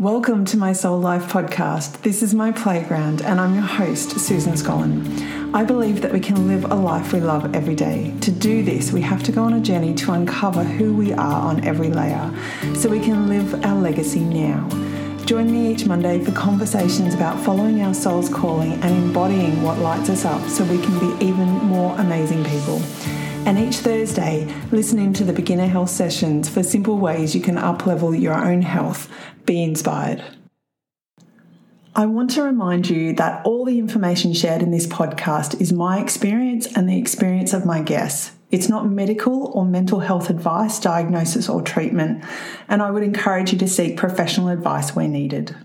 Welcome to my Soul Life podcast. This is my playground, and I'm your host, Susan Scollin. I believe that we can live a life we love every day. To do this, we have to go on a journey to uncover who we are on every layer so we can live our legacy now. Join me each Monday for conversations about following our soul's calling and embodying what lights us up so we can be even more amazing people. And each Thursday, listen into the beginner health sessions for simple ways you can uplevel your own health. Be inspired. I want to remind you that all the information shared in this podcast is my experience and the experience of my guests. It's not medical or mental health advice, diagnosis, or treatment, and I would encourage you to seek professional advice where needed.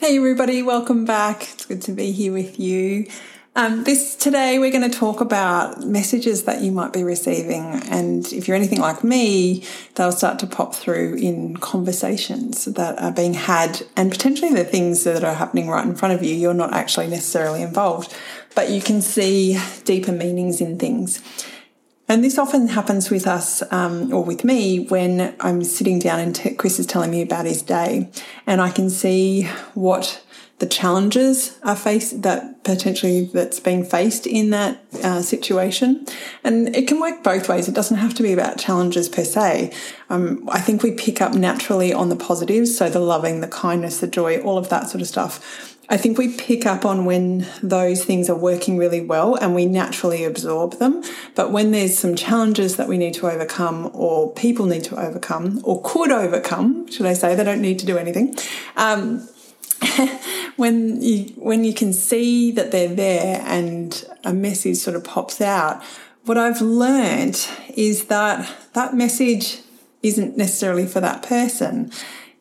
Hey, everybody, welcome back. It's good to be here with you. Um, this today we're going to talk about messages that you might be receiving, and if you're anything like me, they'll start to pop through in conversations that are being had, and potentially the things that are happening right in front of you. You're not actually necessarily involved, but you can see deeper meanings in things. And this often happens with us, um, or with me, when I'm sitting down and t- Chris is telling me about his day, and I can see what the challenges are faced that potentially that's being faced in that uh, situation. And it can work both ways. It doesn't have to be about challenges per se. Um, i think we pick up naturally on the positives so the loving the kindness the joy all of that sort of stuff. I think we pick up on when those things are working really well and we naturally absorb them. But when there's some challenges that we need to overcome or people need to overcome or could overcome, should I say, they don't need to do anything, um, when you when you can see that they're there and a message sort of pops out, what I've learned is that that message isn't necessarily for that person.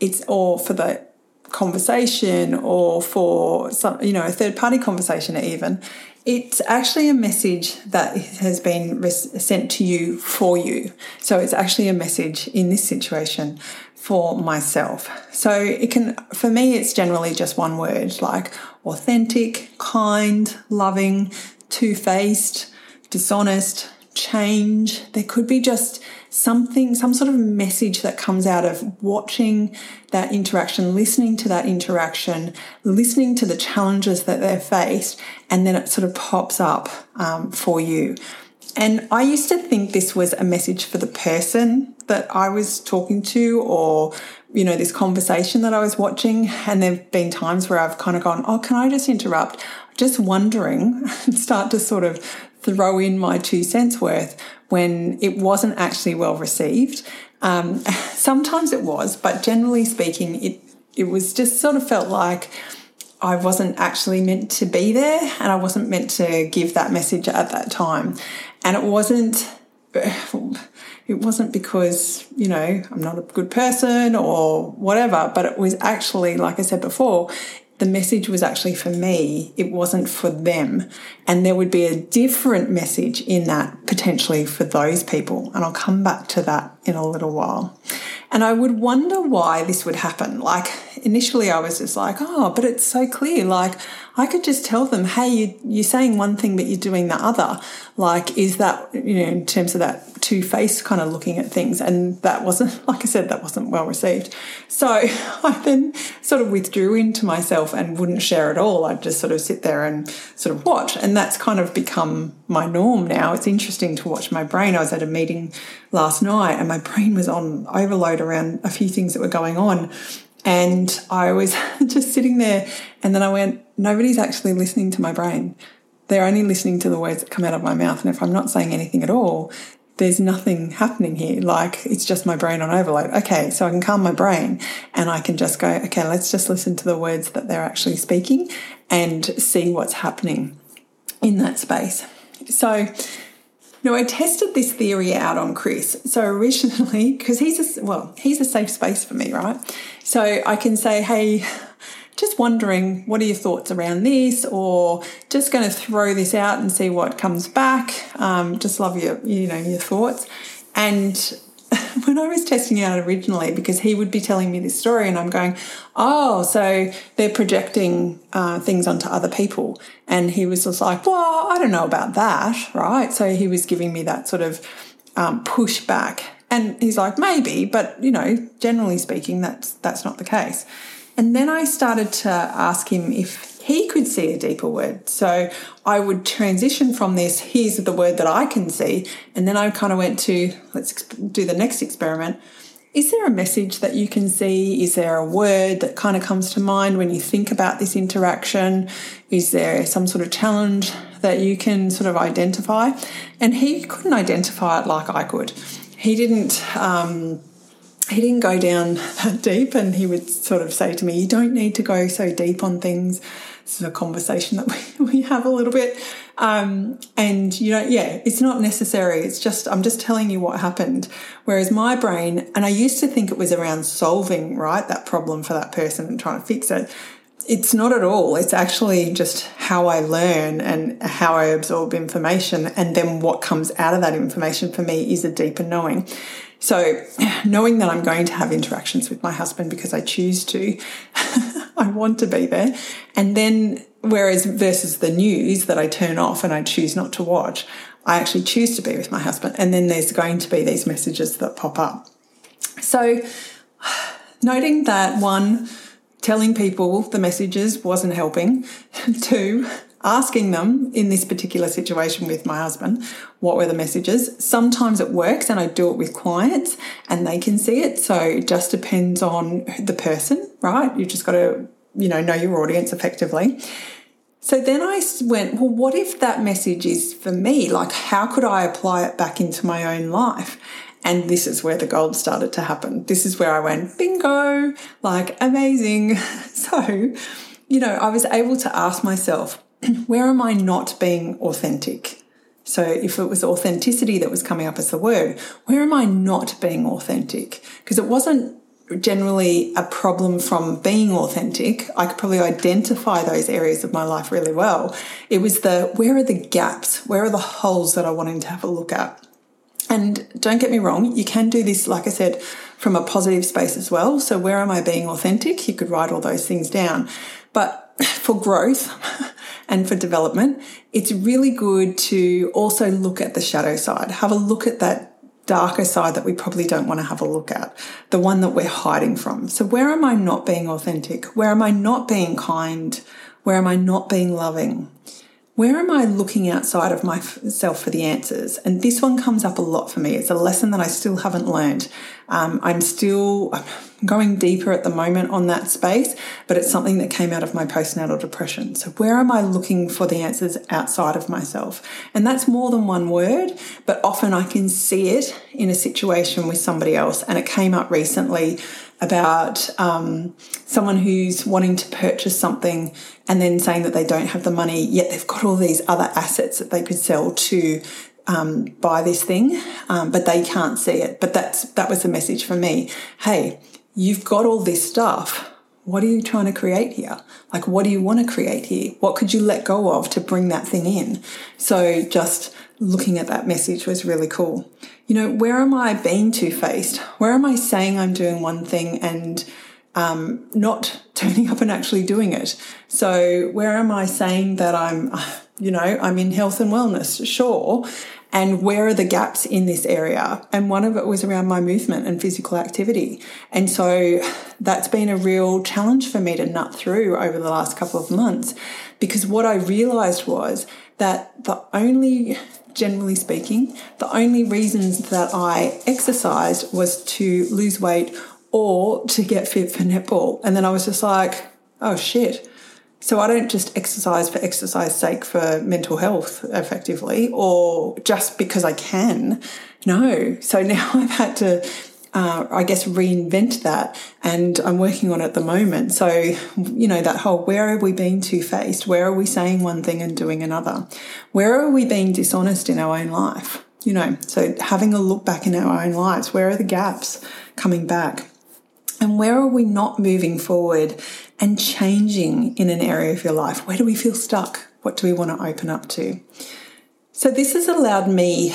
It's or for the conversation or for some, you know, a third party conversation even. It's actually a message that has been sent to you for you. So it's actually a message in this situation for myself. So it can, for me, it's generally just one word like authentic, kind, loving, two faced, dishonest, change. There could be just something, some sort of message that comes out of watching that interaction, listening to that interaction, listening to the challenges that they're faced, and then it sort of pops up um, for you. And I used to think this was a message for the person that I was talking to or, you know, this conversation that I was watching. And there have been times where I've kind of gone, Oh, can I just interrupt? Just wondering and start to sort of throw in my two cents worth when it wasn't actually well received. Um, sometimes it was, but generally speaking, it, it was just sort of felt like, I wasn't actually meant to be there and I wasn't meant to give that message at that time. And it wasn't it wasn't because, you know, I'm not a good person or whatever, but it was actually, like I said before, the message was actually for me. It wasn't for them. And there would be a different message in that potentially for those people. And I'll come back to that in a little while. And I would wonder why this would happen. Like initially I was just like, oh, but it's so clear. Like I could just tell them, hey, you, you're saying one thing, but you're doing the other. Like, is that, you know, in terms of that two faced kind of looking at things? And that wasn't, like I said, that wasn't well received. So I then sort of withdrew into myself and wouldn't share at all. I'd just sort of sit there and sort of watch. And that's kind of become my norm now. It's interesting to watch my brain. I was at a meeting last night and my brain was on overload around a few things that were going on. And I was just sitting there and then I went, nobody's actually listening to my brain. They're only listening to the words that come out of my mouth. And if I'm not saying anything at all, there's nothing happening here. Like it's just my brain on overload. Okay, so I can calm my brain and I can just go, okay, let's just listen to the words that they're actually speaking and see what's happening in that space. So no, I tested this theory out on Chris. So originally, because he's a well, he's a safe space for me, right? So I can say, hey, just wondering, what are your thoughts around this? Or just going to throw this out and see what comes back. Um, just love your, you know, your thoughts. And when I was testing out originally, because he would be telling me this story, and I'm going, oh, so they're projecting uh, things onto other people. And he was just like, well, I don't know about that, right? So he was giving me that sort of um, pushback. And he's like, maybe, but you know, generally speaking, that's that's not the case. And then I started to ask him if he could see a deeper word. So I would transition from this, here's the word that I can see. And then I kind of went to, let's do the next experiment. Is there a message that you can see? Is there a word that kind of comes to mind when you think about this interaction? Is there some sort of challenge that you can sort of identify? And he couldn't identify it like I could. He didn't. Um, he didn't go down that deep, and he would sort of say to me, "You don't need to go so deep on things." This is a conversation that we, we have a little bit. Um, and you know, yeah, it's not necessary. It's just, I'm just telling you what happened. Whereas my brain, and I used to think it was around solving, right, that problem for that person and trying to fix it. It's not at all. It's actually just how I learn and how I absorb information. And then what comes out of that information for me is a deeper knowing. So, knowing that I'm going to have interactions with my husband because I choose to, I want to be there. And then, whereas versus the news that I turn off and I choose not to watch, I actually choose to be with my husband. And then there's going to be these messages that pop up. So, noting that one, telling people the messages wasn't helping. Two, asking them in this particular situation with my husband, what were the messages? Sometimes it works and I do it with clients and they can see it. So it just depends on the person, right? You just got to, you know, know your audience effectively. So then I went, well, what if that message is for me? Like, how could I apply it back into my own life? And this is where the gold started to happen. This is where I went, bingo, like amazing. So, you know, I was able to ask myself, where am I not being authentic? So if it was authenticity that was coming up as the word, where am I not being authentic? Because it wasn't generally a problem from being authentic. I could probably identify those areas of my life really well. It was the where are the gaps? Where are the holes that I wanted to have a look at? And don't get me wrong, you can do this, like I said, from a positive space as well. So where am I being authentic? You could write all those things down. But for growth, and for development, it's really good to also look at the shadow side. Have a look at that darker side that we probably don't want to have a look at, the one that we're hiding from. So, where am I not being authentic? Where am I not being kind? Where am I not being loving? Where am I looking outside of myself for the answers? And this one comes up a lot for me. It's a lesson that I still haven't learned. Um, I'm still going deeper at the moment on that space, but it's something that came out of my postnatal depression. So, where am I looking for the answers outside of myself? And that's more than one word, but often I can see it in a situation with somebody else. And it came up recently about um, someone who's wanting to purchase something and then saying that they don't have the money, yet they've got all these other assets that they could sell to um, buy this thing, um, but they can't see it. But that's that was the message for me. Hey, you've got all this stuff. What are you trying to create here? Like, what do you want to create here? What could you let go of to bring that thing in? So just looking at that message was really cool. You know, where am I being two faced? Where am I saying I'm doing one thing and um, not turning up and actually doing it? So, where am I saying that I'm, you know, I'm in health and wellness? Sure. And where are the gaps in this area? And one of it was around my movement and physical activity. And so that's been a real challenge for me to nut through over the last couple of months because what I realized was that the only generally speaking, the only reasons that I exercised was to lose weight or to get fit for netball. And then I was just like, oh shit. So I don't just exercise for exercise sake for mental health effectively or just because I can. No. So now I've had to uh, I guess, reinvent that. And I'm working on it at the moment. So, you know, that whole where have we been two faced? Where are we saying one thing and doing another? Where are we being dishonest in our own life? You know, so having a look back in our own lives, where are the gaps coming back? And where are we not moving forward and changing in an area of your life? Where do we feel stuck? What do we want to open up to? So, this has allowed me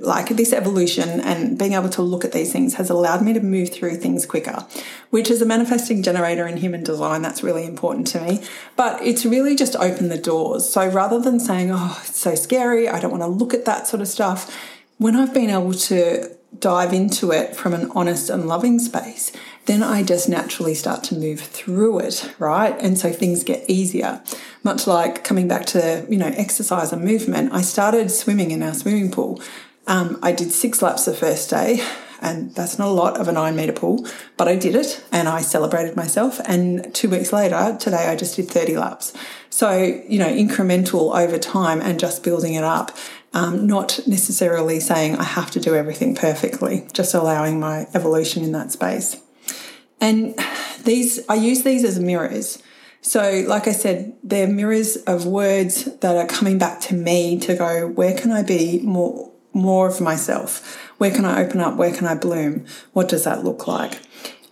like this evolution and being able to look at these things has allowed me to move through things quicker, which is a manifesting generator in human design. That's really important to me. But it's really just opened the doors. So rather than saying, oh, it's so scary, I don't want to look at that sort of stuff, when I've been able to dive into it from an honest and loving space, then I just naturally start to move through it, right? And so things get easier. Much like coming back to, you know, exercise and movement, I started swimming in our swimming pool. Um, I did six laps the first day, and that's not a lot of a nine meter pool, but I did it and I celebrated myself. And two weeks later, today I just did 30 laps. So, you know, incremental over time and just building it up um, not necessarily saying I have to do everything perfectly, just allowing my evolution in that space. And these, I use these as mirrors. So, like I said, they're mirrors of words that are coming back to me to go, where can I be more, more of myself? Where can I open up? Where can I bloom? What does that look like?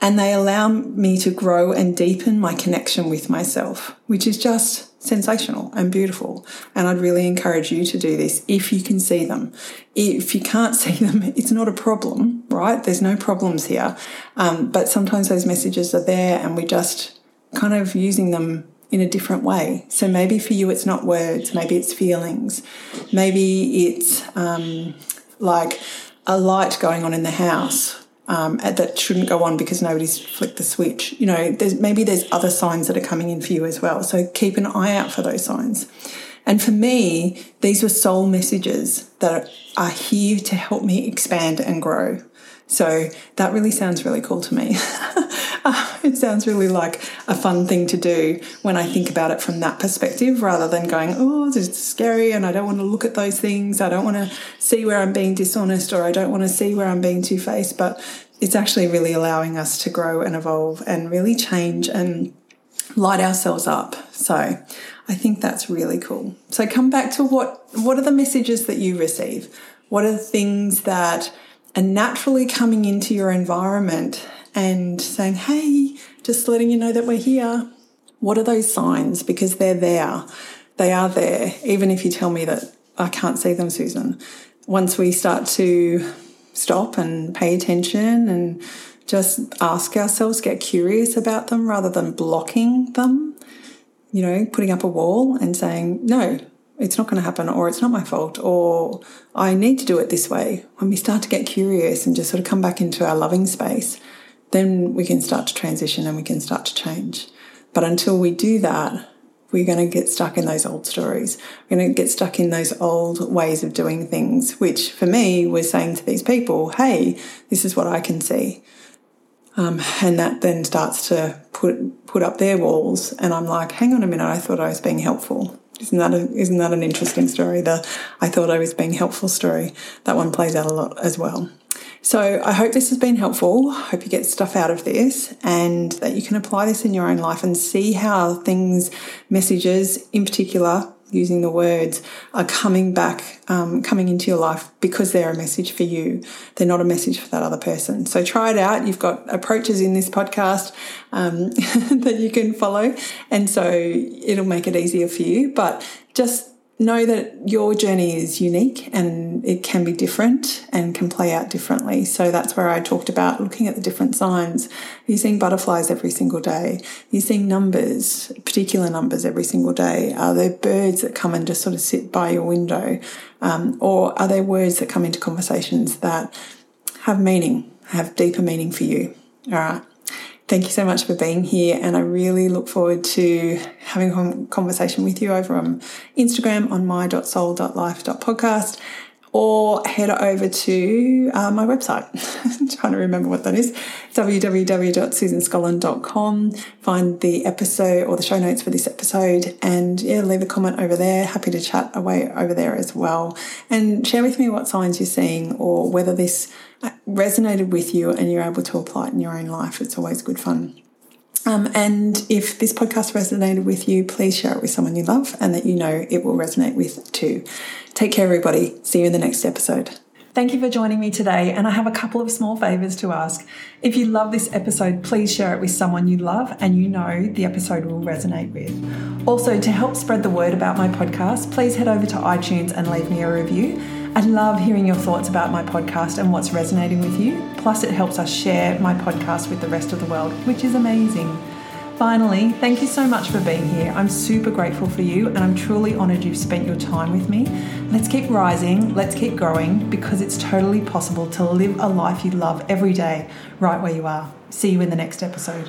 And they allow me to grow and deepen my connection with myself, which is just sensational and beautiful. And I'd really encourage you to do this if you can see them. If you can't see them, it's not a problem, right? There's no problems here. Um, but sometimes those messages are there and we're just kind of using them in a different way. So maybe for you, it's not words, maybe it's feelings, maybe it's um, like a light going on in the house um, that shouldn't go on because nobody's flicked the switch. You know, there's, maybe there's other signs that are coming in for you as well. So keep an eye out for those signs. And for me, these were soul messages that are here to help me expand and grow. So that really sounds really cool to me. it sounds really like a fun thing to do when I think about it from that perspective rather than going, oh, this is scary and I don't want to look at those things. I don't want to see where I'm being dishonest or I don't want to see where I'm being two faced. But it's actually really allowing us to grow and evolve and really change and light ourselves up. So I think that's really cool. So come back to what what are the messages that you receive? What are the things that and naturally coming into your environment and saying, hey, just letting you know that we're here. What are those signs? Because they're there. They are there, even if you tell me that I can't see them, Susan. Once we start to stop and pay attention and just ask ourselves, get curious about them rather than blocking them, you know, putting up a wall and saying, no, it's not going to happen, or it's not my fault, or I need to do it this way. When we start to get curious and just sort of come back into our loving space, then we can start to transition and we can start to change. But until we do that, we're going to get stuck in those old stories. We're going to get stuck in those old ways of doing things, which for me was saying to these people, hey, this is what I can see. Um, and that then starts to put put up their walls. And I'm like, hang on a minute, I thought I was being helpful. Isn't that a, isn't that an interesting story? The I thought I was being helpful story. That one plays out a lot as well. So I hope this has been helpful. Hope you get stuff out of this and that you can apply this in your own life and see how things, messages in particular, using the words, are coming back, um, coming into your life because they're a message for you. They're not a message for that other person. So try it out. You've got approaches in this podcast um, that you can follow. And so it'll make it easier for you. But just know that your journey is unique and it can be different and can play out differently. So that's where I talked about looking at the different signs. Are You're seeing butterflies every single day. Are You're seeing numbers, particular numbers every single day. Are there birds that come and just sort of sit by your window? Um, or are there words that come into conversations that have meaning, have deeper meaning for you? All right. Thank you so much for being here, and I really look forward to having a conversation with you over on Instagram on my.soul.life.podcast or head over to uh, my website. Trying to remember what that is www.susanscolland.com. Find the episode or the show notes for this episode and yeah, leave a comment over there. Happy to chat away over there as well. And share with me what signs you're seeing or whether this resonated with you and you're able to apply it in your own life. It's always good fun. Um, and if this podcast resonated with you, please share it with someone you love and that you know it will resonate with too. Take care, everybody. See you in the next episode. Thank you for joining me today, and I have a couple of small favours to ask. If you love this episode, please share it with someone you love and you know the episode will resonate with. Also, to help spread the word about my podcast, please head over to iTunes and leave me a review. I love hearing your thoughts about my podcast and what's resonating with you. Plus, it helps us share my podcast with the rest of the world, which is amazing. Finally, thank you so much for being here. I'm super grateful for you and I'm truly honoured you've spent your time with me. Let's keep rising, let's keep growing because it's totally possible to live a life you love every day right where you are. See you in the next episode.